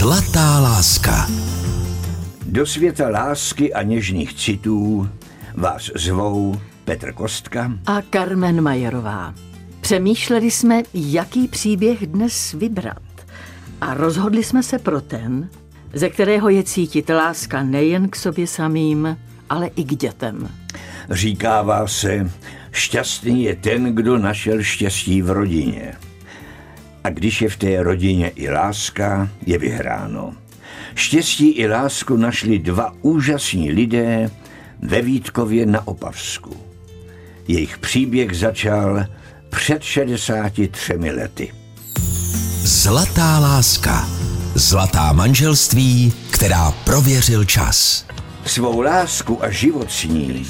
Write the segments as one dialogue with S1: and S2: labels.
S1: Zlatá láska.
S2: Do světa lásky a něžných citů vás zvou Petr Kostka
S3: a Carmen Majerová. Přemýšleli jsme, jaký příběh dnes vybrat. A rozhodli jsme se pro ten, ze kterého je cítit láska nejen k sobě samým, ale i k dětem.
S2: Říkává se, šťastný je ten, kdo našel štěstí v rodině. A když je v té rodině i láska, je vyhráno. Štěstí i lásku našli dva úžasní lidé ve Vítkově na Opavsku. Jejich příběh začal před 63 lety.
S1: Zlatá láska. Zlatá manželství, která prověřil čas.
S2: Svou lásku a život s ní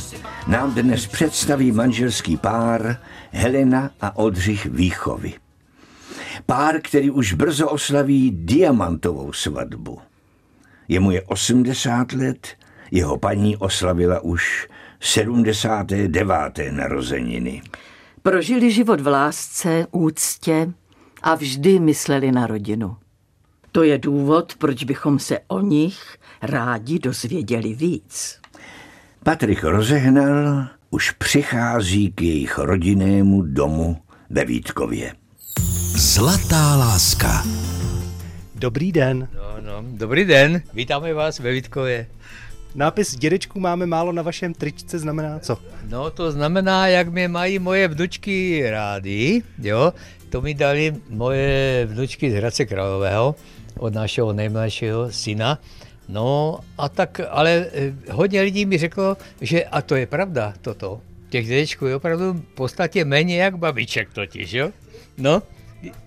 S2: nám dnes představí manželský pár Helena a Oldřich Výchovy. Pár, který už brzo oslaví diamantovou svatbu. Jemu je 80 let, jeho paní oslavila už 79. narozeniny.
S3: Prožili život v lásce, úctě a vždy mysleli na rodinu. To je důvod, proč bychom se o nich rádi dozvěděli víc.
S2: Patrik rozehnal už přichází k jejich rodinnému domu ve Vítkově.
S1: Zlatá láska.
S4: Dobrý den.
S5: No, no, dobrý den, vítáme vás ve Vítkově.
S4: Nápis dědečku máme málo na vašem tričce znamená co?
S5: No to znamená, jak mě mají moje vnučky rádi, jo. To mi dali moje vnučky z Hradce Králového od našeho nejmladšího syna. No a tak, ale eh, hodně lidí mi řeklo, že a to je pravda toto. Těch dědečků je opravdu v podstatě méně jak babiček totiž, jo. No,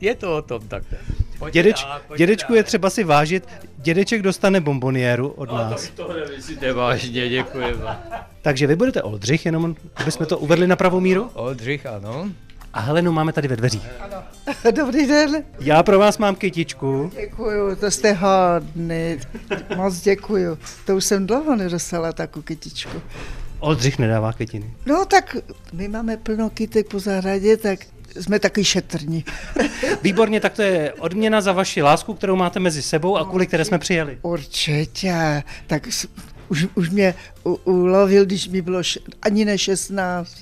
S5: je to o tom takhle.
S4: Dědeč, dědečku je třeba si vážit, dědeček dostane bomboniéru od
S5: no,
S4: nás.
S5: To, to nemyslíte vážně, děkuji vám.
S4: Takže vy budete Oldřich, jenom aby jsme to uvedli na pravou míru?
S5: Oldřich, ano.
S4: A Helenu máme tady ve dveřích.
S6: Ano. Dobrý den.
S4: Já pro vás mám kytičku.
S6: Děkuju, to jste hodný. Moc děkuju. To už jsem dlouho nedostala takovou kytičku.
S4: Oldřich nedává kytiny.
S6: No tak my máme plno kytek po zahradě, tak jsme taky šetrní.
S4: Výborně, tak to je odměna za vaši lásku, kterou máte mezi sebou a kvůli které jsme přijeli.
S6: Určitě. Tak už, už mě u, ulovil, když mi bylo š, ani ne 16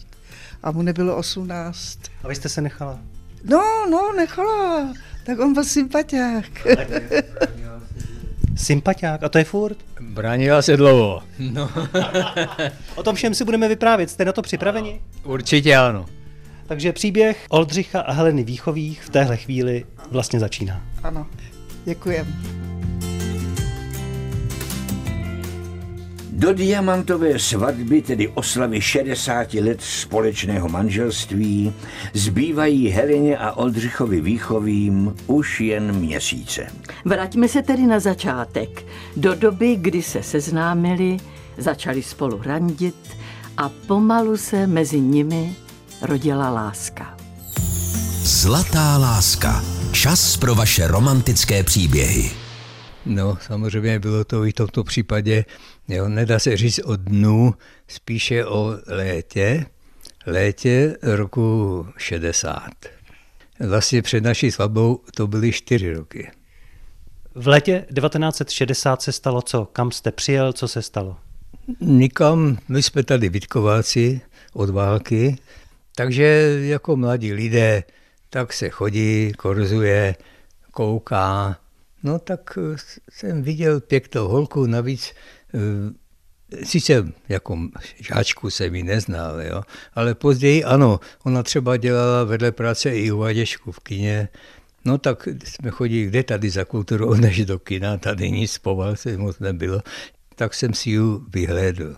S6: a mu nebylo 18.
S4: A vy jste se nechala?
S6: No, no, nechala. Tak on byl sympatiák.
S4: Sympatiák, a to je furt?
S5: Bránila se dlouho. No.
S4: o tom všem si budeme vyprávět, jste na to připraveni?
S5: Určitě ano.
S4: Takže příběh Oldřicha a Heleny Výchových v téhle chvíli vlastně začíná.
S6: Ano, děkujeme.
S2: Do diamantové svatby, tedy oslavy 60 let společného manželství, zbývají Heleně a Oldřichovi Výchovým už jen měsíce.
S3: Vraťme se tedy na začátek, do doby, kdy se seznámili, začali spolu randit a pomalu se mezi nimi rodila láska.
S1: Zlatá láska. Čas pro vaše romantické příběhy.
S5: No, samozřejmě bylo to i v tomto případě, jo, nedá se říct o dnu, spíše o létě, létě roku 60. Vlastně před naší svatbou to byly čtyři roky.
S4: V létě 1960 se stalo co? Kam jste přijel, co se stalo?
S5: Nikam, my jsme tady Vitkováci od války, takže jako mladí lidé, tak se chodí, korzuje, kouká. No tak eh, jsem viděl pěknou holku, navíc eh, sice jako žáčku jsem ji neznal, jo, ale později ano, ona třeba dělala vedle práce i uvaděčku v kině, No tak jsme chodili kde tady za kulturou, než do kina, tady nic po válce moc nebylo, tak jsem si ji vyhlédl.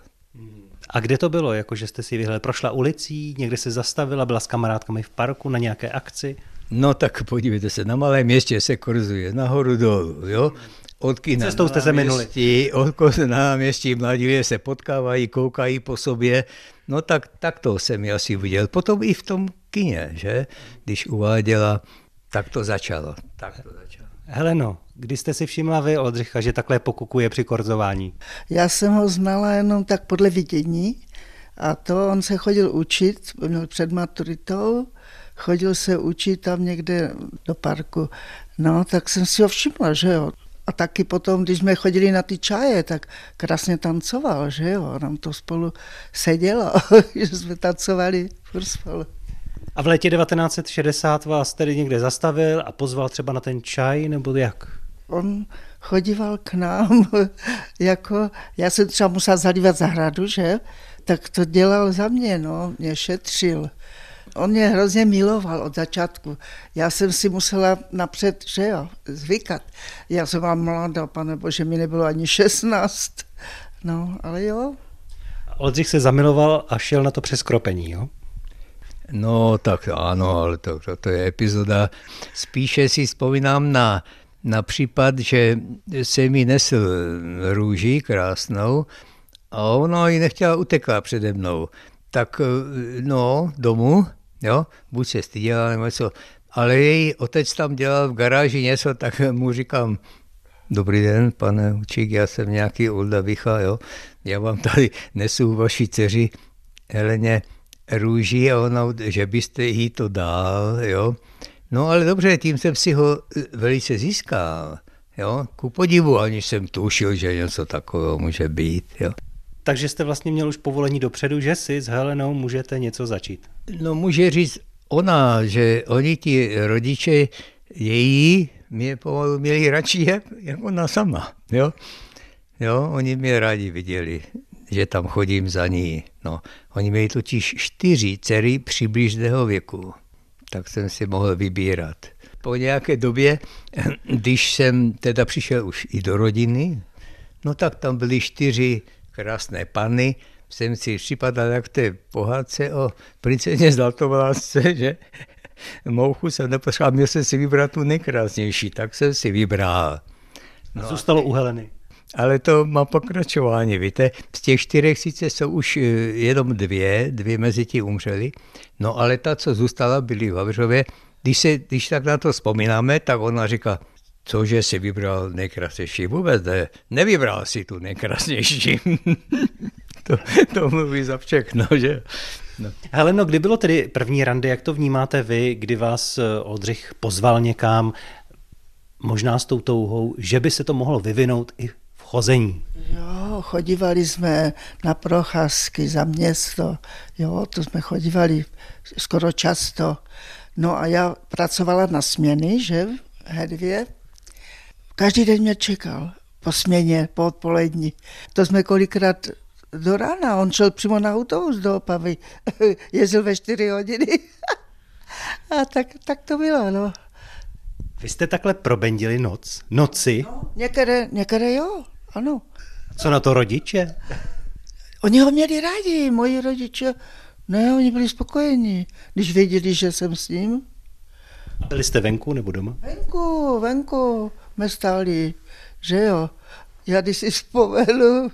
S4: A kde to bylo, jako že jste si vyhledali? Prošla ulicí, někde se zastavila, byla s kamarádkami v parku na nějaké akci?
S5: No tak podívejte se, na malém městě se kurzuje nahoru dolů, jo? Od kina
S4: Cestou jste se minuli.
S5: Od na náměstí mladí lidé se potkávají, koukají po sobě. No tak, tak to jsem asi viděl. Potom i v tom kině, že? Když uváděla, tak to začalo. Tak to začalo.
S4: Heleno, Kdy jste si všimla vy, Oldřicha, že takhle pokukuje při korzování?
S6: Já jsem ho znala jenom tak podle vidění a to on se chodil učit, měl před maturitou, chodil se učit tam někde do parku. No, tak jsem si ho všimla, že jo. A taky potom, když jsme chodili na ty čaje, tak krásně tancoval, že jo? Nám to spolu sedělo, že jsme tancovali furt spolu.
S4: A v létě 1960 vás tedy někde zastavil a pozval třeba na ten čaj, nebo jak?
S6: On chodíval k nám, jako, já jsem třeba musela zalívat zahradu, že? Tak to dělal za mě, no, mě šetřil. On mě hrozně miloval od začátku. Já jsem si musela napřed, že jo, zvykat. Já jsem vám mladá, pane bože, mi nebylo ani 16. No, ale jo.
S4: Oldřich se zamiloval a šel na to přes kropení, jo?
S5: No tak ano, ale to, to, to je epizoda. Spíše si vzpomínám na, na případ, že se mi nesl růži krásnou a ona ji nechtěla utekat přede mnou. Tak no, domů, jo, buď se styděla nebo něco. Ale její otec tam dělal v garáži něco, tak mu říkám, Dobrý den, pane Učík, já jsem nějaký Olda Vicha, jo. Já vám tady nesu vaši dceři Heleně růži a ona, že byste jí to dal, jo. No ale dobře, tím jsem si ho velice získal, jo. Ku podivu, ani jsem tušil, že něco takového může být, jo.
S4: Takže jste vlastně měl už povolení dopředu, že si s Helenou můžete něco začít.
S5: No může říct ona, že oni ti rodiče její mě pomalu měli radši jak, jak ona sama, jo. Jo, oni mě rádi viděli, že tam chodím za ní. No, oni měli totiž čtyři dcery přibližného věku, tak jsem si mohl vybírat. Po nějaké době, když jsem teda přišel už i do rodiny, no tak tam byly čtyři krásné panny, jsem si připadal jak té pohádce o princeně Zlatovlásce, že mouchu jsem nepotřeboval, měl jsem si vybrat tu nejkrásnější, tak jsem si vybral.
S4: No Zůstalo u Heleny.
S5: Ale to má pokračování, víte. Z těch čtyřech sice jsou už jenom dvě, dvě mezi tím umřely, no ale ta, co zůstala, byly v Havřově. Když, se, když tak na to vzpomínáme, tak ona říká, cože si vybral nejkrásnější. Vůbec ne, nevybral si tu nejkrásnější. to, to mluví za všechno, že?
S4: No. Heleno, kdy bylo tedy první randy, jak to vnímáte vy, kdy vás Oldřich pozval někam, možná s tou touhou, že by se to mohlo vyvinout i chození?
S6: Jo, chodívali jsme na procházky za město, jo, to jsme chodívali skoro často. No a já pracovala na směny, že, v Hedvě. Každý den mě čekal po směně, po odpolední. To jsme kolikrát do rána, on šel přímo na autobus do Opavy, jezdil ve čtyři hodiny. A tak, tak to bylo, no.
S4: Vy jste takhle probendili noc? Noci?
S6: No, některé, některé jo, ano.
S4: Co na to rodiče?
S6: Oni ho měli rádi, moji rodiče. Ne, oni byli spokojení, když věděli, že jsem s ním.
S4: Byli jste venku nebo doma?
S6: Venku, venku jsme stáli, že jo. Já když si vzpomenu,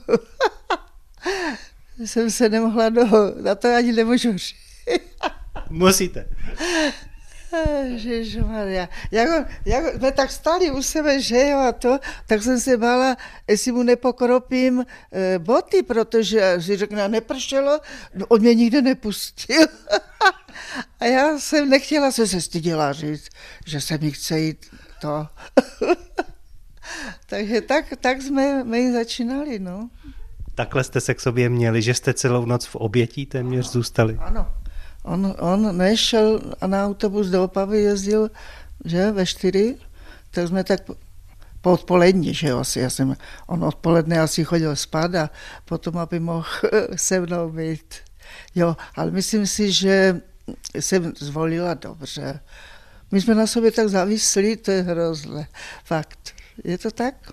S6: jsem se nemohla do, na to ani nemůžu říct.
S4: Musíte.
S6: Ježišmarja. Jako, jako, jsme tak stali u sebe, že jo, a to, tak jsem se bála, jestli mu nepokropím e, boty, protože si řekne, nepršelo, no, on mě nikde nepustil. a já jsem nechtěla se se styděla říct, že se mi chce jít to. Takže tak, tak jsme my začínali, no.
S4: Takhle jste se k sobě měli, že jste celou noc v obětí téměř zůstali?
S6: Ano. On, on nešel a na autobus do Opavy jezdil, že, ve čtyři, tak jsme tak po odpolední, že jo, asi, já jsem, on odpoledne asi chodil spát a potom, aby mohl se mnou být. Jo, ale myslím si, že jsem zvolila dobře. My jsme na sobě tak závislí, to je hrozné. Fakt. Je to tak?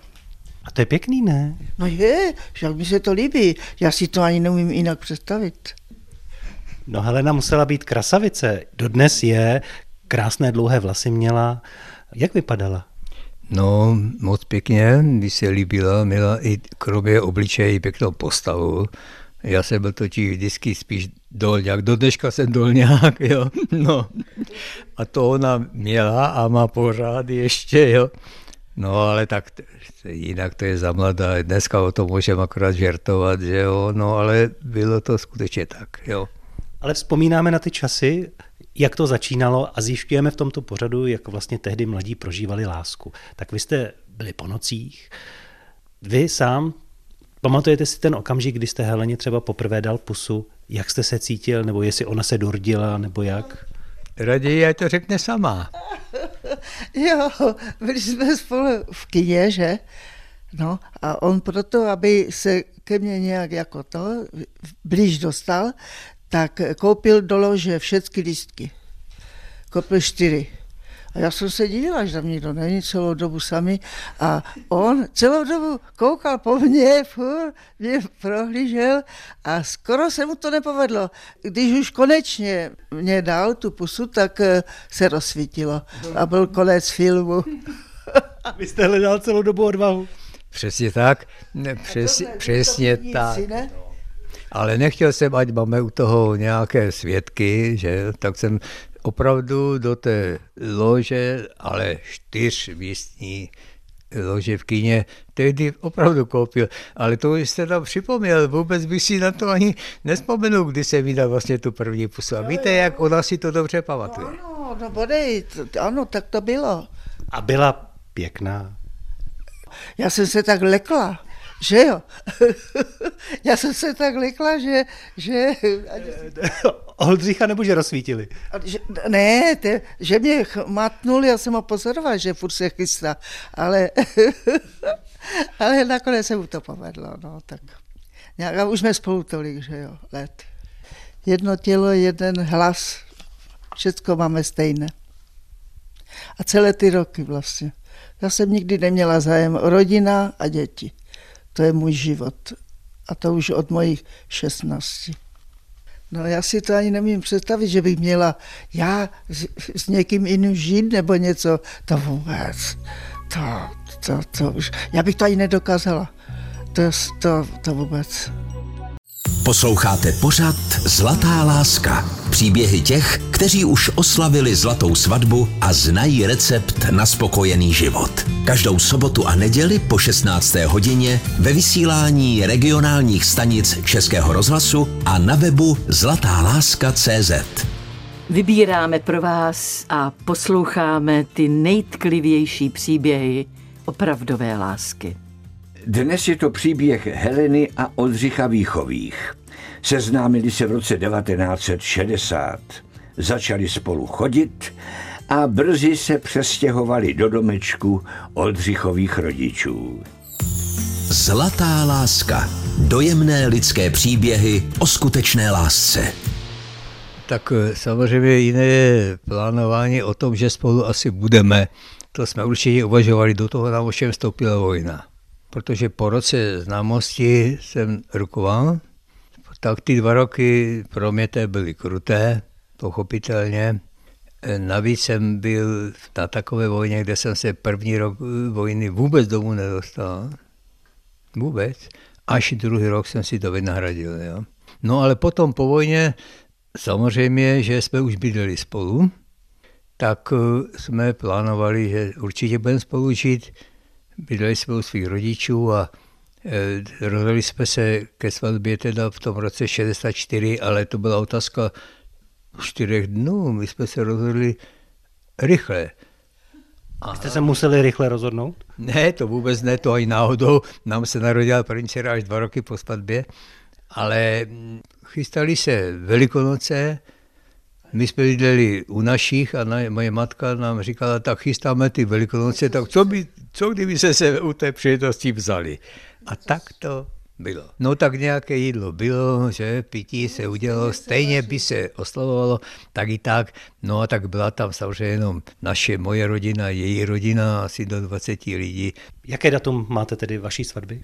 S4: A to je pěkný, ne?
S6: No je, že mi se to líbí. Já si to ani neumím jinak představit.
S4: No Helena musela být krasavice. Dodnes je, krásné dlouhé vlasy měla. Jak vypadala?
S5: No, moc pěkně, mi se líbila, měla i kromě obličeje pěknou postavu. Já jsem byl totiž vždycky spíš dolňák, do dneška jsem dolňák, jo. No. A to ona měla a má pořád ještě, jo. No ale tak jinak to je za mladá. Dneska o tom můžeme akorát žertovat, že jo, no ale bylo to skutečně tak, jo.
S4: Ale vzpomínáme na ty časy, jak to začínalo a zjišťujeme v tomto pořadu, jak vlastně tehdy mladí prožívali lásku. Tak vy jste byli po nocích. Vy sám pamatujete si ten okamžik, kdy jste Heleně třeba poprvé dal pusu, jak jste se cítil, nebo jestli ona se dordila, nebo jak?
S5: Raději ať to řekne sama.
S6: Jo, byli jsme spolu v kině, že? No a on proto, aby se ke mně nějak jako to blíž dostal, tak koupil do lože všechny lístky. Koupil čtyři. A já jsem se divila, že tam nikdo není celou dobu sami. A on celou dobu koukal po mně, furt mě prohlížel a skoro se mu to nepovedlo. Když už konečně mě dal tu pusu, tak eh, se rozsvítilo a byl konec filmu.
S4: Vy jste hledal celou dobu odvahu.
S5: Přesně tak, ne, přes, přesně tak. Ale nechtěl jsem, ať máme u toho nějaké svědky, že tak jsem opravdu do té lože, ale čtyřmístní lože v kyně, tehdy opravdu koupil. Ale to už jste tam připomněl, vůbec bych si na to ani nespomenul, kdy se vydal vlastně tu první pusu. A víte, jak ona si to dobře pamatuje.
S6: No, ano, no bodej, ano, tak to bylo.
S4: A byla pěkná.
S6: Já jsem se tak lekla, že jo? Já jsem se tak lekla, že... že
S4: Oldřicha nebo že rozsvítili?
S6: Že, ne, te, že mě matnul, já jsem ho pozoroval, že furt se chystá, ale, ale nakonec se mu to povedlo, no, tak nějak, a už jsme spolu tolik, že jo, let. Jedno tělo, jeden hlas, všecko máme stejné. A celé ty roky vlastně. Já jsem nikdy neměla zájem rodina a děti. To je můj život. A to už od mojich 16. No já si to ani nemím představit, že bych měla já s, s někým jiným žít nebo něco. To vůbec. To, to, to už. Já bych to ani nedokázala. To, to, to vůbec.
S1: Posloucháte pořad Zlatá láska. Příběhy těch, kteří už oslavili zlatou svatbu a znají recept na spokojený život. Každou sobotu a neděli po 16. hodině ve vysílání regionálních stanic Českého rozhlasu a na webu zlatáláska.cz.
S3: Vybíráme pro vás a posloucháme ty nejtklivější příběhy opravdové lásky.
S2: Dnes je to příběh Heleny a Oldřicha Výchových. Seznámili se v roce 1960. Začali spolu chodit a brzy se přestěhovali do domečku Oldřichových rodičů.
S1: Zlatá láska. Dojemné lidské příběhy o skutečné lásce.
S5: Tak eh, samozřejmě jiné je plánování o tom, že spolu asi budeme. To jsme určitě uvažovali, do toho nám ovšem vstoupila vojna protože po roce známosti jsem rukoval, tak ty dva roky pro mě to byly kruté, pochopitelně. Navíc jsem byl na takové vojně, kde jsem se první rok vojny vůbec domů nedostal. Vůbec. Až druhý rok jsem si to vynahradil. Jo. No ale potom po vojně, samozřejmě, že jsme už bydleli spolu, tak jsme plánovali, že určitě budeme spolu žít bydleli jsme u svých rodičů a e, rozhodli jsme se ke svatbě teda v tom roce 64, ale to byla otázka čtyřech dnů. My jsme se rozhodli rychle.
S4: A jste se museli rychle rozhodnout?
S5: Ne, to vůbec ne, to ani náhodou. Nám se narodila první dcera až dva roky po svatbě, ale chystali se Velikonoce, my jsme bydleli u našich a na, moje matka nám říkala, tak chystáme ty velikonoce, tak co, by, co kdyby se se u té příležitosti vzali. A tak to bylo. No tak nějaké jídlo bylo, že pití se udělalo, stejně by se oslavovalo, tak i tak. No a tak byla tam samozřejmě jenom naše, moje rodina, její rodina, asi do 20 lidí.
S4: Jaké datum máte tedy vaší svatby?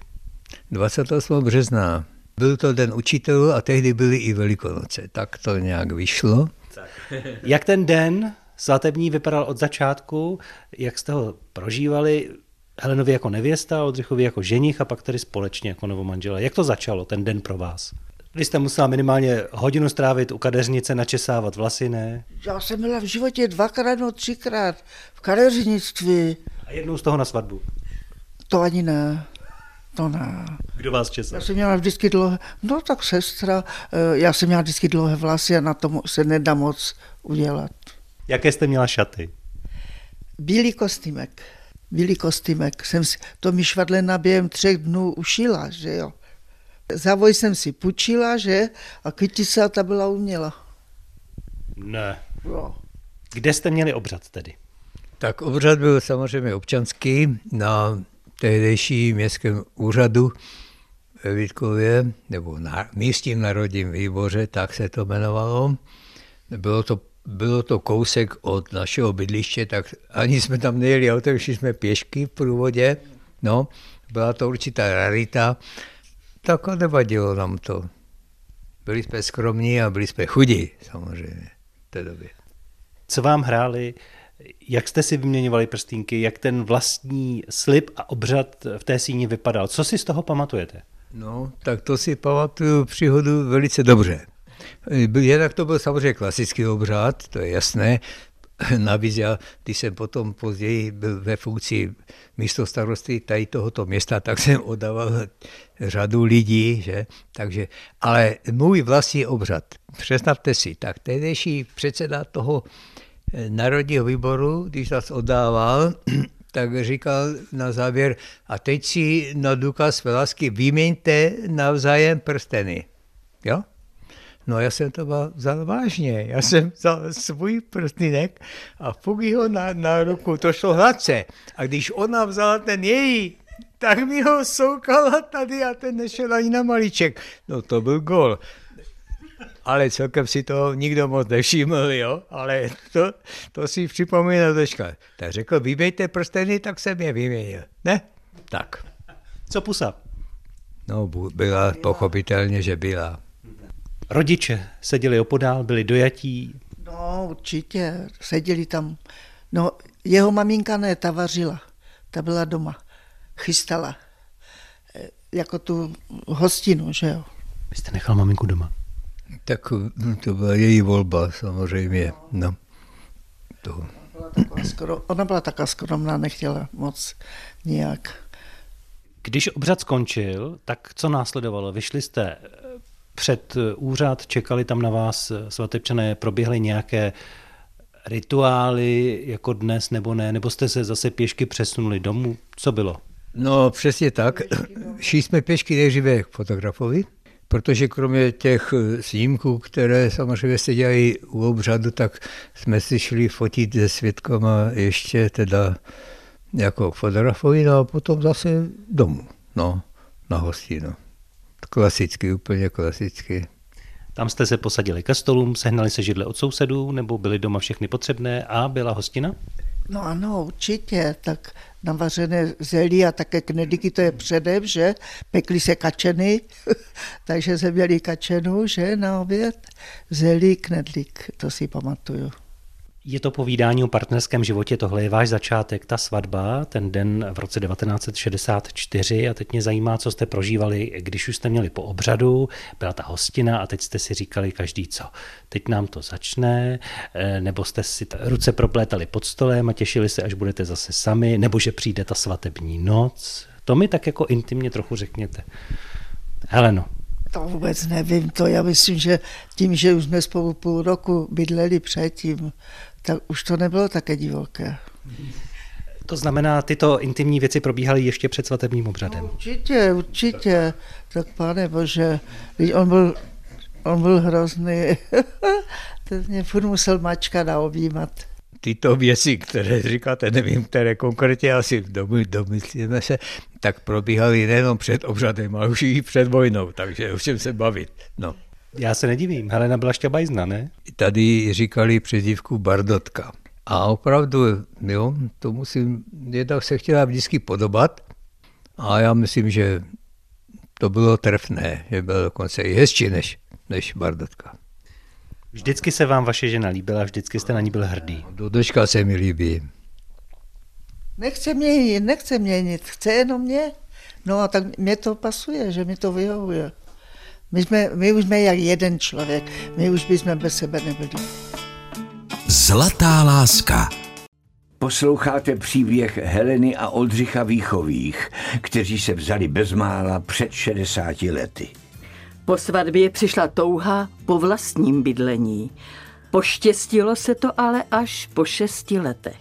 S5: 28. března. Byl to den učitelů a tehdy byly i velikonoce. Tak to nějak vyšlo.
S4: Jak ten den svatební vypadal od začátku, jak jste ho prožívali, Helenovi jako nevěsta, Oldřichovi jako ženich a pak tedy společně jako novomanžele. Jak to začalo, ten den pro vás? Vy jste musela minimálně hodinu strávit u kadeřnice, načesávat vlasy, ne?
S6: Já jsem byla v životě dvakrát nebo třikrát v kadeřnictví.
S4: A jednou z toho na svatbu?
S6: To ani ne. To ne.
S4: Kdo vás česal?
S6: Já jsem měla vždycky dlouhé, no tak sestra, eh, já jsem měla vždycky dlouhé vlasy a na tom se nedá moc udělat.
S4: Jaké jste měla šaty?
S6: Bílý kostýmek, bílý kostýmek. Jsem si, to mi švadlena během třech dnů ušila, že jo. Závoj jsem si půjčila, že? A kytisa ta byla uměla.
S4: Ne.
S6: Jo.
S4: Kde jste měli obřad tedy?
S5: Tak obřad byl samozřejmě občanský na tehdejší městském úřadu ve Vítkově, nebo na místním národním výboře, tak se to jmenovalo. Bylo to, bylo to kousek od našeho bydliště, tak ani jsme tam nejeli autem, šli jsme pěšky v průvodě. No, byla to určitá rarita, tak a nevadilo nám to. Byli jsme skromní a byli jsme chudí, samozřejmě, v té době.
S4: Co vám hráli, jak jste si vyměňovali prstínky, jak ten vlastní slib a obřad v té síni vypadal? Co si z toho pamatujete?
S5: No, tak to si pamatuju příhodu velice dobře. Jednak to byl samozřejmě klasický obřad, to je jasné. Navíc já, když jsem potom později byl ve funkci místo starosty tady tohoto města, tak jsem oddával řadu lidí, že? Takže, ale můj vlastní obřad, představte si, tak tehdejší předseda toho národního výboru, když nás oddával, tak říkal na závěr, a teď si na důkaz lásky vyměňte navzájem prsteny. Jo? No já jsem to vzal vážně. Já jsem vzal svůj prstýnek a fuk ho na, na ruku. To šlo hladce. A když ona vzala ten její, tak mi ho soukala tady a ten nešel ani na malíček. No to byl gol ale celkem si to nikdo moc nevšiml, jo, ale to, to si připomínám teďka. Tak řekl, vyměňte prsteny, tak jsem je vyměnil. Ne? Tak.
S4: Co pusa?
S5: No, byla, pochopitelně, že byla.
S4: Rodiče seděli opodál, byli dojatí?
S6: No, určitě, seděli tam. No, jeho maminka ne, ta vařila, ta byla doma, chystala, e, jako tu hostinu, že jo.
S4: Vy jste nechal maminku doma?
S5: Tak hm, to byla její volba samozřejmě. No. To.
S6: Ona byla taková skromná, nechtěla moc nějak.
S4: Když obřad skončil, tak co následovalo? Vyšli jste eh, před eh, úřad, čekali tam na vás eh, svatebčané, proběhly nějaké rituály jako dnes nebo ne, nebo jste se zase pěšky přesunuli domů? Co bylo?
S5: No přesně tak. Šli jsme pěšky nejdříve k fotografovi, protože kromě těch eh, snímků, které samozřejmě se dělají u obřadu, tak jsme si šli fotit se svědkama ještě teda jako fotografovi, no a potom zase domů, no, na hostinu. Klasicky, úplně klasicky.
S4: Tam jste se posadili ke stolům, sehnali se židle od sousedů, nebo byly doma všechny potřebné a byla hostina?
S6: No ano, určitě, tak navařené zelí a také knedlíky, to je předem, že? Pekly se kačeny, takže jsme měli kačenu, že? Na oběd, zelí, knedlík, to si pamatuju.
S4: Je to povídání o partnerském životě, tohle je váš začátek, ta svatba, ten den v roce 1964 a teď mě zajímá, co jste prožívali, když už jste měli po obřadu, byla ta hostina a teď jste si říkali každý co. Teď nám to začne, eh, nebo jste si ruce proplétali pod stolem a těšili se, až budete zase sami, nebo že přijde ta svatební noc. To mi tak jako intimně trochu řekněte. Heleno.
S6: To vůbec nevím, to já myslím, že tím, že už jsme spolu půl roku bydleli předtím, tak už to nebylo také divoké.
S4: To znamená, tyto intimní věci probíhaly ještě před svatebním obřadem?
S6: No, určitě, určitě. Tak pane bože, on byl, on byl hrozný. Ten mě furt musel mačka naobjímat.
S5: Tyto věci, které říkáte, nevím, které konkrétně asi domyslíme se, tak probíhaly nejenom před obřadem, ale už i před vojnou, takže o čem se bavit. No.
S4: Já se nedivím, Helena byla šťabajzna, ne?
S5: Tady říkali přezdívku Bardotka. A opravdu, jo, to musím, jednak se chtěla vždycky podobat a já myslím, že to bylo trefné, že bylo dokonce i hezčí než, než Bardotka.
S4: Vždycky se vám vaše žena líbila, vždycky jste na ní byl hrdý.
S5: Do dneška se mi líbí.
S6: Nechce měnit, nechce měnit, chce jenom mě. No a tak mě to pasuje, že mi to vyhovuje. My, jsme, my už jsme jak jeden člověk, my už bychom bez sebe nebyli.
S1: Zlatá láska.
S2: Posloucháte příběh Heleny a Oldřicha Výchových, kteří se vzali bezmála před 60 lety.
S3: Po svatbě přišla touha po vlastním bydlení. Poštěstilo se to ale až po šesti letech.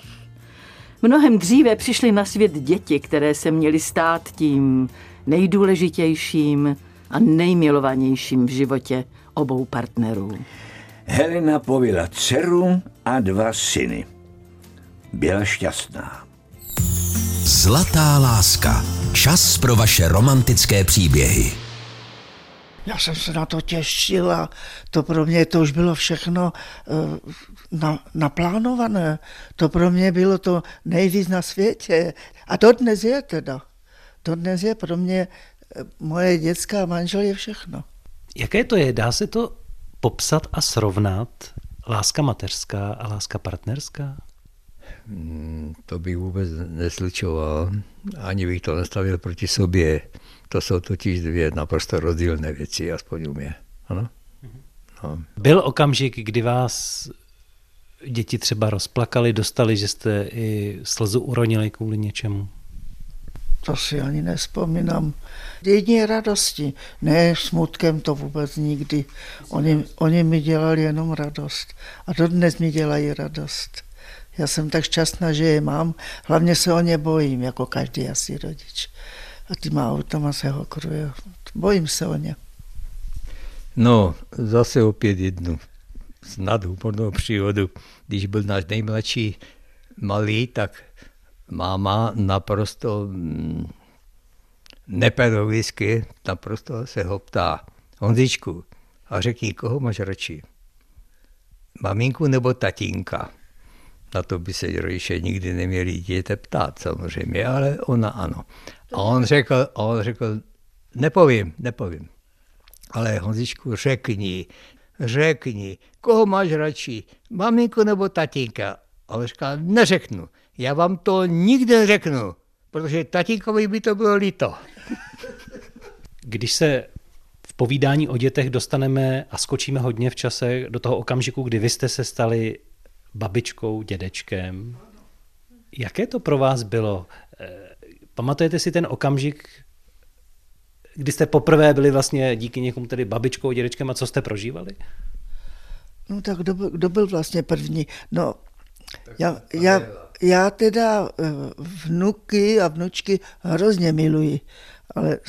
S3: Mnohem dříve přišly na svět děti, které se měly stát tím nejdůležitějším a nejmilovanějším v životě obou partnerů.
S2: Helena povila dceru a dva syny. Byla šťastná.
S1: Zlatá láska. Čas pro vaše romantické příběhy.
S6: Já jsem se na to těšil a to pro mě to už bylo všechno uh, na, naplánované. To pro mě bylo to nejvíc na světě. A to dnes je teda. To dnes je pro mě eh, moje dětská manžel je všechno.
S4: Jaké to je? Dá se to popsat a srovnat? Láska mateřská a láska partnerská?
S5: Hmm, to bych vůbec neslučoval, ani bych to nastavil proti sobě. To jsou totiž dvě naprosto rozdílné věci, aspoň u mě. Ano?
S4: No. Byl okamžik, kdy vás děti třeba rozplakali, dostali, že jste i slzu uronili kvůli něčemu?
S6: To si ani nespomínám. Jedině radosti, ne smutkem to vůbec nikdy. Oni, oni mi dělali jenom radost. A dodnes mi dělají radost. Já jsem tak šťastná, že je mám. Hlavně se o ně bojím, jako každý asi rodič. A těma autama se hokruje. Bojím se o ně.
S5: No, zase opět jednu snad humornou příhodu. Když byl náš nejmladší malý, tak máma naprosto mm, nepedagogicky naprosto se ho ptá. Honzičku, a řekni, koho máš radši? Maminku nebo tatínka? Na to by se rodiče nikdy neměli dítěte ptát samozřejmě, ale ona ano. A on řekl, a on řekl nepovím, nepovím. Ale Honzičku, řekni, řekni, koho máš radši, maminku nebo tatínka? A on říkal, neřeknu, já vám to nikdy neřeknu, protože tatínkovi by to bylo líto.
S4: Když se v povídání o dětech dostaneme a skočíme hodně v čase do toho okamžiku, kdy vy jste se stali babičkou, dědečkem. Jaké to pro vás bylo? Eh, pamatujete si ten okamžik, kdy jste poprvé byli vlastně díky někomu tedy babičkou, dědečkem a co jste prožívali?
S6: No tak kdo, byl, kdo byl vlastně první? No, já, já, já teda eh, vnuky a vnučky hrozně miluji, ale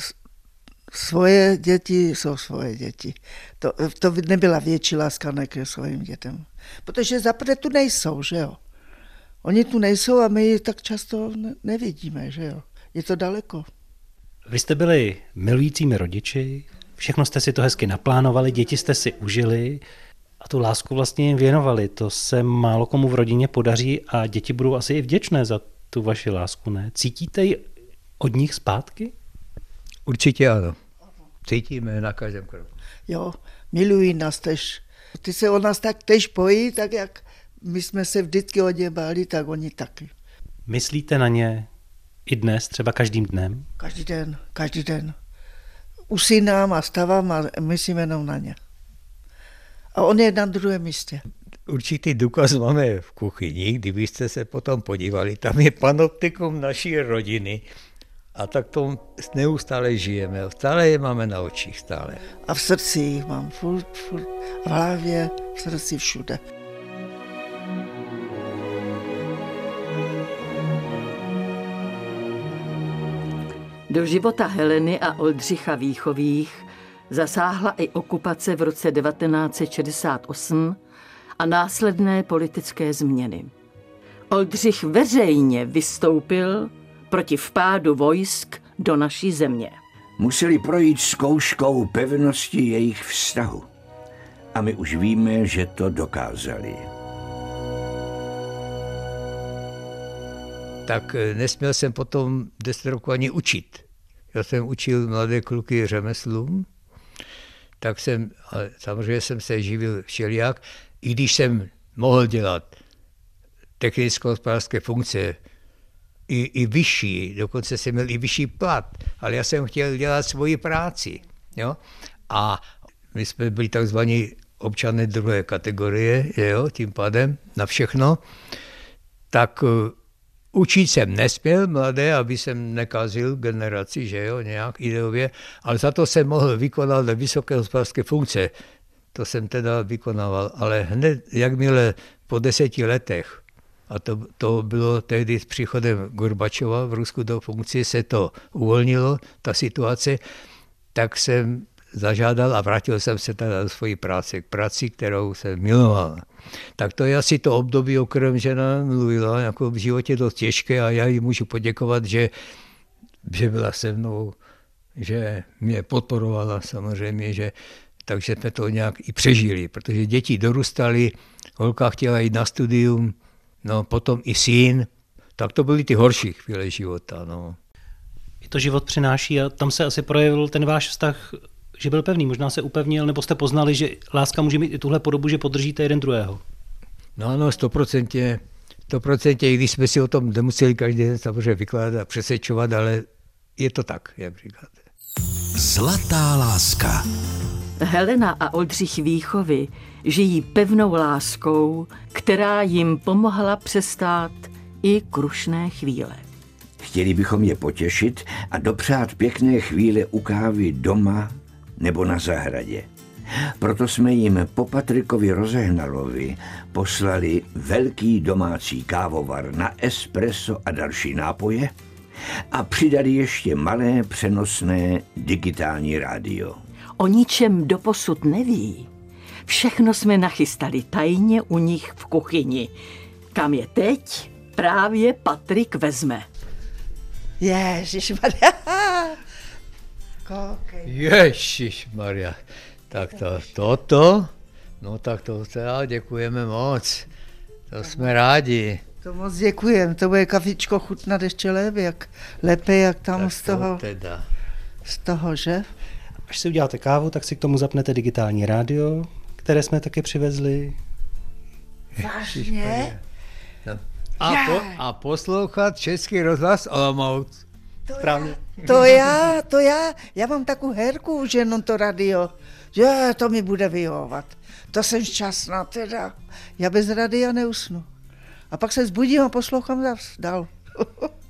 S6: svoje děti jsou svoje děti. To, to nebyla větší láska ke svým dětem. Protože zaprvé tu nejsou, že jo. Oni tu nejsou a my je tak často nevidíme, že jo. Je to daleko.
S4: Vy jste byli milujícími rodiči, všechno jste si to hezky naplánovali, děti jste si užili a tu lásku vlastně jim věnovali. To se málo komu v rodině podaří a děti budou asi i vděčné za tu vaši lásku, ne? Cítíte ji od nich zpátky?
S5: Určitě ano. Cítíme na každém kroku.
S6: Jo, milují nás tež. Ty se o nás tak tež bojí, tak jak my jsme se vždycky o ně báli, tak oni taky.
S4: Myslíte na ně i dnes, třeba každým dnem?
S6: Každý den, každý den. Usínám a stavám a myslím jenom na ně. A on je na druhém místě.
S5: Určitý důkaz máme v kuchyni, kdybyste se potom podívali, tam je panoptikum naší rodiny, a tak to neustále žijeme, stále je máme na očích, stále.
S6: A v srdci mám furt, furt, v hlavě, v srdci všude.
S3: Do života Heleny a Oldřicha Výchových zasáhla i okupace v roce 1968 a následné politické změny. Oldřich veřejně vystoupil proti vpádu vojsk do naší země.
S2: Museli projít zkouškou pevnosti jejich vztahu. A my už víme, že to dokázali.
S5: Tak eh, nesměl jsem potom deset roku ani učit. Já jsem učil mladé kluky řemeslům, tak jsem, samozřejmě jsem se živil všelijak, i když jsem mohl dělat technicko-hospodářské funkce i, i vyšší, dokonce jsem měl i vyšší plat, ale já jsem chtěl dělat svoji práci. Jo? A my jsme byli takzvaní občané druhé kategorie, jo, tím pádem na všechno, tak uh, učit jsem nesměl mladé, aby jsem nekazil generaci, že jo, nějak ideově, ale za to jsem mohl vykonat vysoké hospodářské funkce. To jsem teda vykonával, ale hned, jakmile po deseti letech a to, to bylo tehdy s příchodem Gorbačova v Rusku do funkce, se to uvolnilo, ta situace, tak jsem zažádal a vrátil jsem se teda do svojí práce, k práci, kterou jsem miloval. Tak to je asi to období, o kterém žena mluvila, jako v životě dost těžké a já jí můžu poděkovat, že, že byla se mnou, že mě podporovala samozřejmě, že takže jsme to nějak i přežili, protože děti dorůstaly, holka chtěla jít na studium, no potom i syn, tak to byly ty horší chvíle života. No.
S4: I to život přináší a tam se asi projevil ten váš vztah, že byl pevný, možná se upevnil, nebo jste poznali, že láska může mít i tuhle podobu, že podržíte jeden druhého.
S5: No ano, stoprocentně, stoprocentně, i když jsme si o tom nemuseli každý den samozřejmě vykládat a přesvědčovat, ale je to tak, jak říkáte.
S1: Zlatá láska.
S3: Helena a Oldřich Výchovy žijí pevnou láskou, která jim pomohla přestát i krušné chvíle.
S2: Chtěli bychom je potěšit a dopřát pěkné chvíle u kávy doma nebo na zahradě. Proto jsme jim po Patrikovi Rozehnalovi poslali velký domácí kávovar na espresso a další nápoje a přidali ještě malé přenosné digitální rádio.
S3: O ničem doposud neví. Všechno jsme nachystali tajně u nich v kuchyni. Kam je teď, právě Patrik vezme.
S6: Ježišmarja. Koukej.
S5: Ježíš Maria, tak to, toto, no tak to teda děkujeme moc, to jsme rádi.
S6: To moc děkujem, to bude kafičko chutnat ještě lépe, jak, lépe, jak tam
S5: Tak
S6: z toho,
S5: to teda.
S6: z toho, že?
S4: Až si uděláte kávu, tak si k tomu zapnete digitální rádio, které jsme taky přivezli.
S6: Vážně?
S5: A, po, a poslouchat Český rozhlas Olomouc.
S4: Správně.
S6: To já, to já, já mám takovou herku už jenom to radio, že to mi bude vyhovovat. To jsem šťastná teda. Já bez radia neusnu. A pak se zbudím a poslouchám zas dál.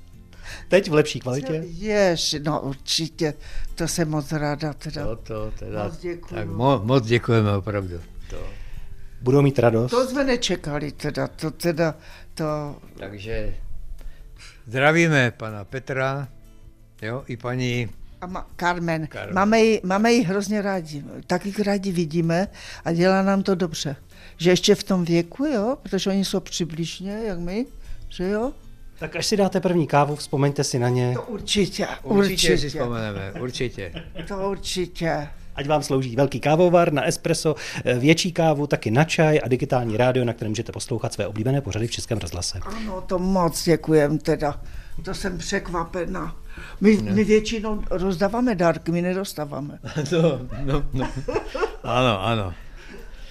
S4: Teď v lepší kvalitě.
S6: Jež, no určitě, to jsem moc ráda teda.
S5: To, to teda.
S6: Moc děkuju.
S5: Tak mo, moc děkujeme opravdu. To.
S4: Budou mít radost.
S6: To jsme nečekali teda, to teda, to,
S5: Takže zdravíme pana Petra, jo, i paní
S6: a ma, Carmen,
S5: Carmen.
S6: Máme, ji, máme ji hrozně rádi, taky rádi vidíme a dělá nám to dobře. Že ještě v tom věku, jo, protože oni jsou přibližně, jak my, že jo?
S4: Tak až si dáte první kávu, vzpomeňte si na ně.
S6: To určitě,
S5: Určitě,
S6: určitě,
S5: si vzpomeneme, určitě.
S6: to určitě.
S4: Ať vám slouží velký kávovar na espresso, eh, větší kávu, taky na čaj a digitální rádio, na kterém můžete poslouchat své oblíbené pořady v Českém rozhlase.
S6: Ano, to moc děkujem teda. To jsem překvapená. My, my většinou rozdáváme dárky, my nedostáváme.
S5: No, no, no. Ano, ano.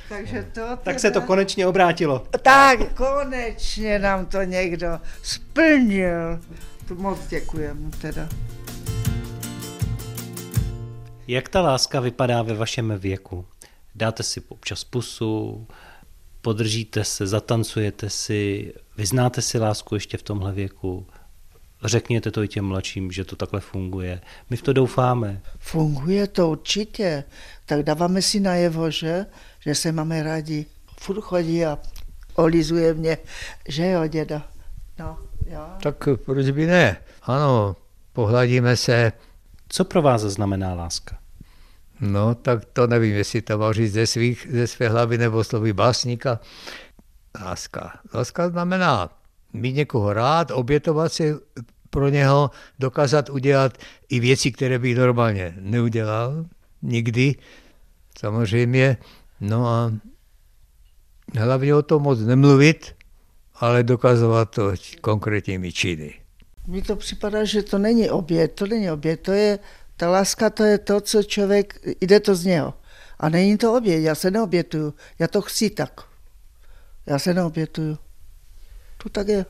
S6: Takže to
S4: Tak se to konečně obrátilo.
S6: Tak, konečně nám to někdo splnil. To moc děkujem teda.
S4: Jak ta láska vypadá ve vašem věku? Dáte si občas pusu, podržíte se, zatancujete si, vyznáte si lásku ještě v tomhle věku, řekněte to i těm mladším, že to takhle funguje. My v to doufáme.
S6: Funguje to určitě. Tak dáváme si najevo, že, že se máme rádi. Furt chodí a olizuje mě, že jo, děda. No, jo.
S5: Tak proč by ne? Ano, pohladíme se,
S4: Co pro vás znamená láska?
S5: no tak to nevím, jestli to mám říct ze, svých, ze své hlavy nebo slovy básníka. Láska. Láska znamená mít někoho rád, obětovat se pro něho, dokázat udělat i věci, které bych normálně neudělal, nikdy, samozřejmě. No a hlavně o tom moc nemluvit, ale dokazovat to konkrétními činy.
S6: Mně to připadá, že to není oběd, to není oběd, to je, ta láska to je to, co člověk, jde to z něho. A není to oběd, já se neobětuju, já to chci tak. Já se neobětuju. To tak je.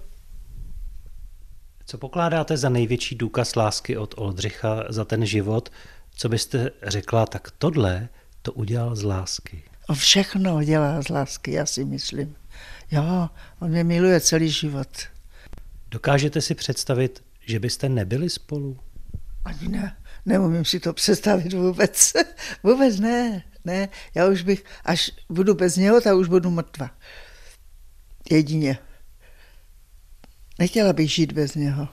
S4: Co pokládáte za největší důkaz lásky od Oldřicha za ten život? Co byste řekla, tak tohle to udělal z lásky.
S6: On všechno dělá z lásky, já si myslím. Jo, on mě miluje celý život.
S4: Dokážete si představit, že byste nebyli spolu?
S6: Ani ne, neumím si to představit vůbec. vůbec ne, ne. Já už bych, až budu bez něho, tak už budu mrtva. Jedině. Nechtěla bych žít bez něho.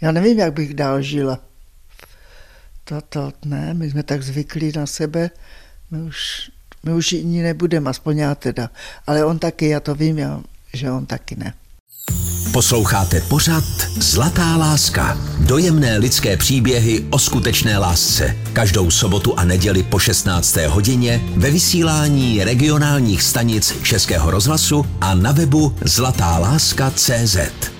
S6: Já nevím, jak bych dál žila. To, to ne, my jsme tak zvyklí na sebe, my už, my už jiní nebudeme, aspoň já teda. Ale on taky, já to vím, já, že on taky ne.
S1: Posloucháte pořad Zlatá láska. Dojemné lidské příběhy o skutečné lásce. Každou sobotu a neděli po 16. hodině ve vysílání regionálních stanic Českého rozhlasu a na webu zlatáláska.cz.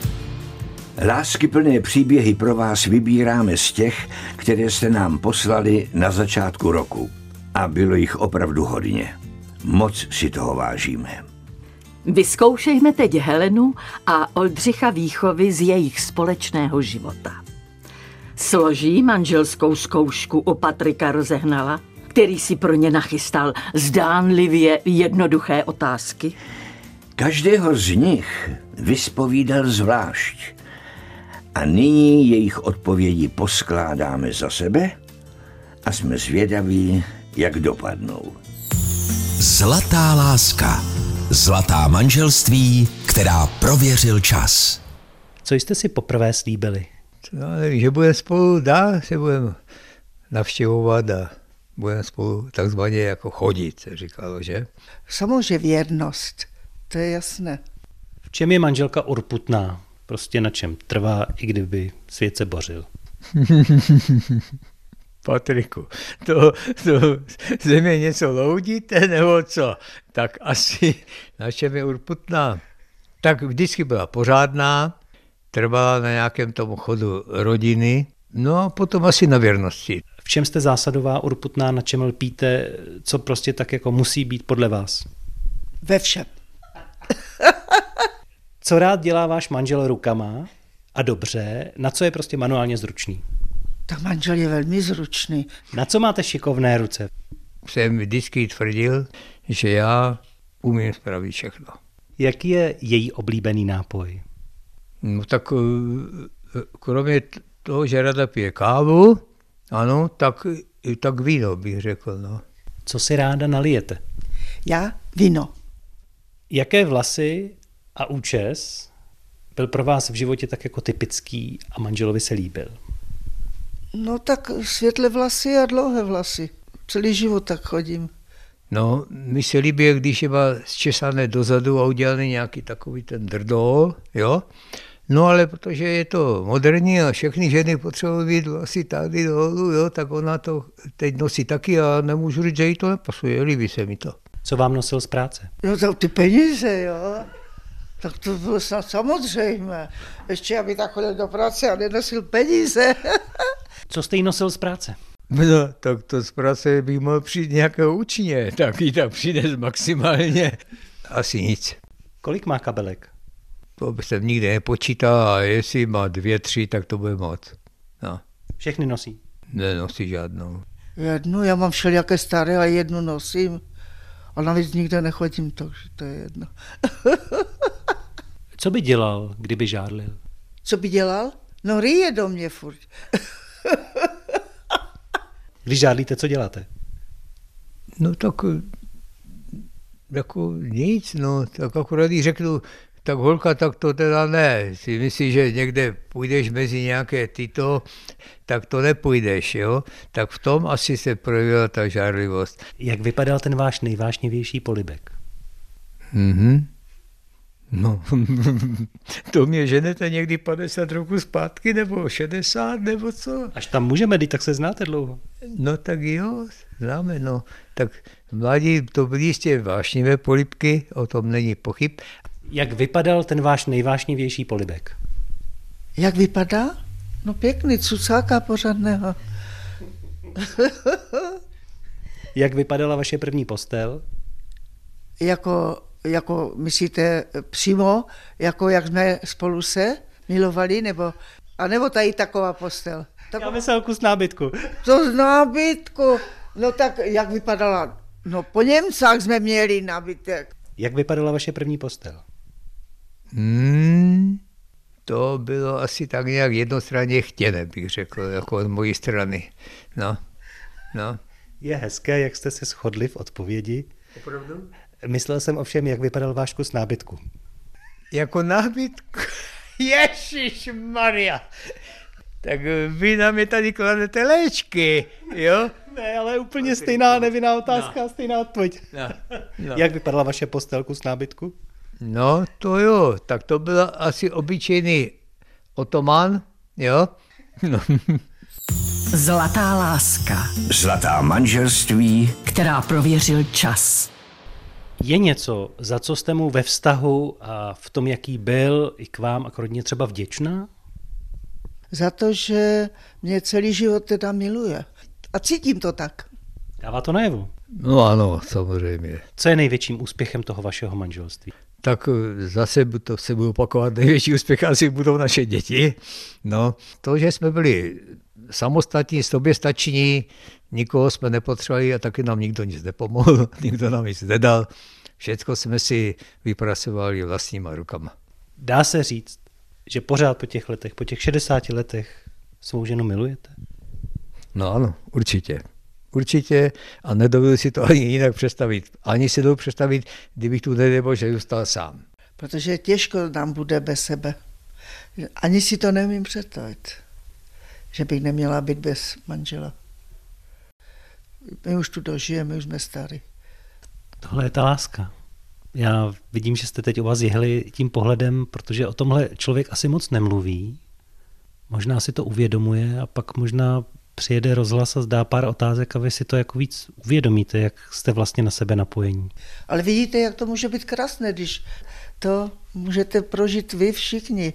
S2: Láskyplné příběhy pro vás vybíráme z těch, které jste nám poslali na začátku roku. A bylo jich opravdu hodně. Moc si toho vážíme.
S3: Vyzkoušejme teď Helenu a Oldřicha výchovy z jejich společného života. Složí manželskou zkoušku u Patrika rozehnala, který si pro ně nachystal zdánlivě jednoduché otázky.
S2: Každého z nich vyspovídal zvlášť. A nyní jejich odpovědi poskládáme za sebe a jsme zvědaví, jak dopadnou.
S1: Zlatá láska. Zlatá manželství, která prověřil čas.
S4: Co jste si poprvé slíbili?
S5: No, nevím, že budeme spolu dál, se budeme navštěvovat a budeme spolu takzvaně jako chodit, se říkalo, že?
S6: Samozřejmě věrnost, to je jasné.
S4: V čem je manželka urputná? Prostě na čem trvá, i kdyby svět se bořil.
S5: Patriku, to, to ze mě něco loudíte nebo co? Tak asi na čem je urputná? Tak vždycky byla pořádná, trvala na nějakém tom chodu rodiny, no a potom asi na věrnosti.
S4: V čem jste zásadová, urputná, na čem lpíte, co prostě tak jako musí být podle vás?
S6: Ve všem.
S4: Co rád dělá váš manžel rukama a dobře, na co je prostě manuálně zručný?
S6: Tak manžel je velmi zručný.
S4: Na co máte šikovné ruce?
S5: Jsem vždycky tvrdil, že já umím spravit všechno.
S4: Jaký je její oblíbený nápoj?
S5: No tak eh, kromě toho, že rada pije kávu, ano, tak, tak víno bych řekl. No.
S4: Co si ráda nalijete?
S6: Já víno.
S4: Jaké vlasy a účes byl pro vás v životě tak jako typický a manželovi se líbil?
S6: No tak světle vlasy a dlouhé vlasy. Celý život tak chodím.
S5: No, mi se líbí, když je zčesané dozadu a udělaný nějaký takový ten drdol, jo. No ale protože je to moderní a všechny ženy potřebují být asi tady dolů, jo, tak ona to teď nosí taky a nemůžu říct, že jí to nepasuje, líbí se mi to.
S4: Co vám nosil z práce?
S6: Jo, to ty peníze, jo. Tak to bylo snad samozřejmé. Ještě, aby tak chodil do práce a nenosil peníze.
S4: Co jste jí nosil z práce?
S5: No, tak to z práce bych mohl přijít nějakého účinně, tak jí tam přines maximálně asi nic.
S4: Kolik má kabelek?
S5: To by jsem nikdy nepočítal a jestli má dvě, tři, tak to bude moc. No.
S4: Všechny nosí?
S5: Nenosí žádnou.
S6: Jednu, já mám všelijaké staré a jednu nosím. A navíc nikde nechodím, takže to je jedno.
S4: Co by dělal, kdyby žárlil?
S6: Co by dělal? No rýje do mě furt.
S4: Když žádlíte, co děláte?
S5: No tak jako nic, no, tak akorát jí řeknu, tak holka, tak to teda ne. Si myslíš, že někde půjdeš mezi nějaké tyto, tak to nepůjdeš, jo? Tak v tom asi se projevila ta žárlivost.
S4: Jak vypadal ten váš nejvážnější polibek?
S5: Mhm. No, to mě ženete někdy 50 roku zpátky, nebo 60, nebo co?
S4: Až tam můžeme, tak se znáte dlouho.
S5: No tak jo, známe, no. Tak mladí to byly jistě vášnivé polibky, o tom není pochyb.
S4: Jak vypadal ten váš nejvážnější polibek?
S6: Jak vypadá? No pěkný, cucáka pořádného.
S4: Jak vypadala vaše první postel?
S6: Jako, jako myslíte přímo, jako jak jsme spolu se milovali, nebo, a nebo tady taková postel?
S4: Já myslel kus nábytku.
S6: To z nábytku, no tak jak vypadala? No po Němcách jsme měli nábytek.
S4: Jak vypadala vaše první postel?
S5: Hmm, to bylo asi tak nějak jednostranně chtěné, bych řekl, jako od mojí strany. No, no.
S4: Je hezké, jak jste se shodli v odpovědi.
S5: Opravdu?
S4: Myslel jsem ovšem, jak vypadal váš kus nábytku.
S5: Jako nábytku? Ježíš Maria. Tak vy nám je tady kladete léčky, jo?
S4: Ne, ale úplně stejná nevinná otázka, no. stejná odpověď. No. No. Jak vypadala vaše postelku z nábytku?
S5: No, to jo, tak to byl asi obyčejný otoman, jo? No.
S1: Zlatá láska.
S2: Zlatá manželství.
S1: Která prověřil čas.
S4: Je něco, za co jste mu ve vztahu a v tom, jaký byl, i k vám a k rodině třeba vděčná?
S6: Za to, že mě celý život teda miluje. A cítím to tak.
S4: Dává to najevu?
S5: No ano, samozřejmě.
S4: Co je největším úspěchem toho vašeho manželství?
S5: Tak eh, zase to se budu opakovat, největší úspěch asi budou naše děti. No, to, že jsme byli samostatní, soběstační, nikoho jsme nepotřebovali a taky nám nikdo nic nepomohl, nikdo nám nic nedal. Všecko jsme si vypracovali vlastníma rukama.
S4: Dá se říct, že pořád po těch letech, po těch 60 letech svou ženu milujete?
S5: No ano, určitě. Určitě a nedovedu si to ani jinak představit. Ani si dovedu představit, kdybych tu nedebo, že zůstal sám.
S6: Protože těžko nám bude bez sebe. Ani si to nemím představit, že bych neměla být bez manžela. My už tu dožijeme, my už jsme starý.
S4: Tohle je ta láska. Já vidím, že jste teď u vás jehli tím pohledem, protože o tomhle člověk asi moc nemluví. Možná si to uvědomuje a pak možná přijede rozhlas a zdá pár otázek a vy si to jako víc uvědomíte, jak jste vlastně na sebe napojení.
S6: Ale vidíte, jak to může být krásné, když to můžete prožít vy všichni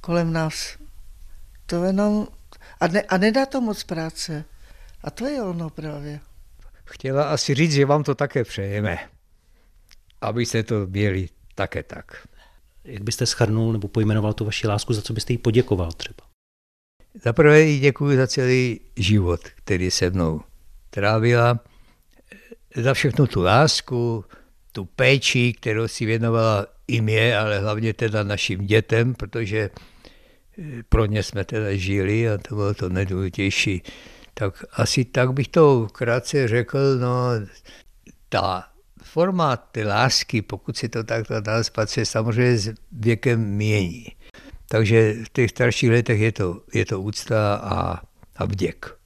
S6: kolem nás. To jenom... A, ne, a nedá to moc práce. A to je ono právě.
S5: Chtěla asi říct, že vám to také přejeme. Abyste to měli také tak.
S4: Jak byste schrnul nebo pojmenoval tu vaši lásku, za co byste jí poděkoval třeba?
S5: Za prvé jí děkuji za celý život, který se mnou trávila, za všechnu tu lásku, tu péči, kterou si věnovala i mě, ale hlavně teda našim dětem, protože eh, pro ně jsme teda žili a to bylo to nejdůležitější. Tak asi tak bych to krátce řekl, no ta forma té lásky, pokud si to takto dá se samozřejmě s věkem mění. Takže v těch starších letech je to, je to úcta a, a vděk.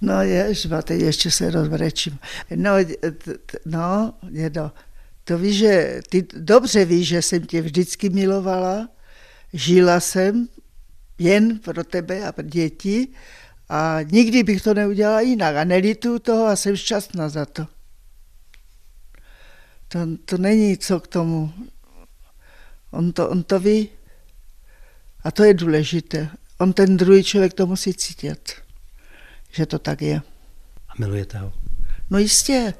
S6: No ježba, teď ještě se rozvrečím. No, no, to, to víš, že ty dobře víš, že jsem tě vždycky milovala, žila jsem jen pro tebe a pro děti a nikdy bych to neudělala jinak a nelitu toho a jsem šťastná za to. To, to není co k tomu. On to, on to ví. A to je důležité. On ten druhý člověk to musí cítit, že to tak je.
S4: A milujete ho?
S6: No jistě.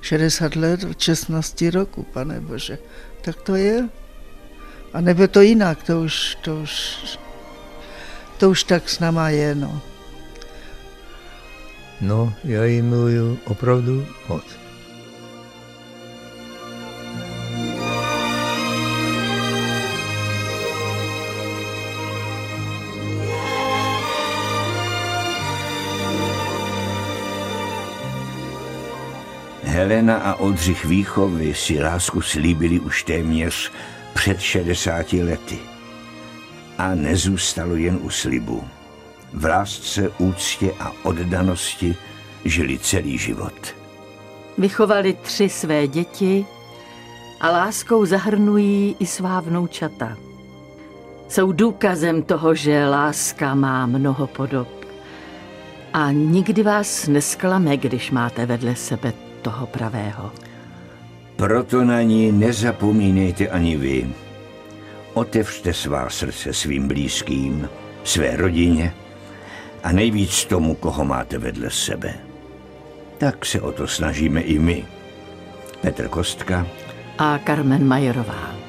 S6: 60 let, 16 roku, pane Bože. Tak to je. A nebo to jinak, to už, to už, to už tak s náma je, no.
S5: No, já ji miluju opravdu moc.
S2: Helena a Oldřich Výchovy si lásku slíbili už téměř před 60 lety. A nezůstalo jen u slibu. V lásce, úctě a oddanosti žili celý život.
S3: Vychovali tři své děti a láskou zahrnují i svá vnoučata. Jsou důkazem toho, že láska má mnoho podob. A nikdy vás nesklame, když máte vedle sebe toho pravého.
S2: Proto na ní nezapomínejte ani vy. Otevřte svá srdce svým blízkým, své rodině a nejvíc tomu, koho máte vedle sebe. Tak se o to snažíme i my. Petr Kostka
S3: a Carmen Majerová.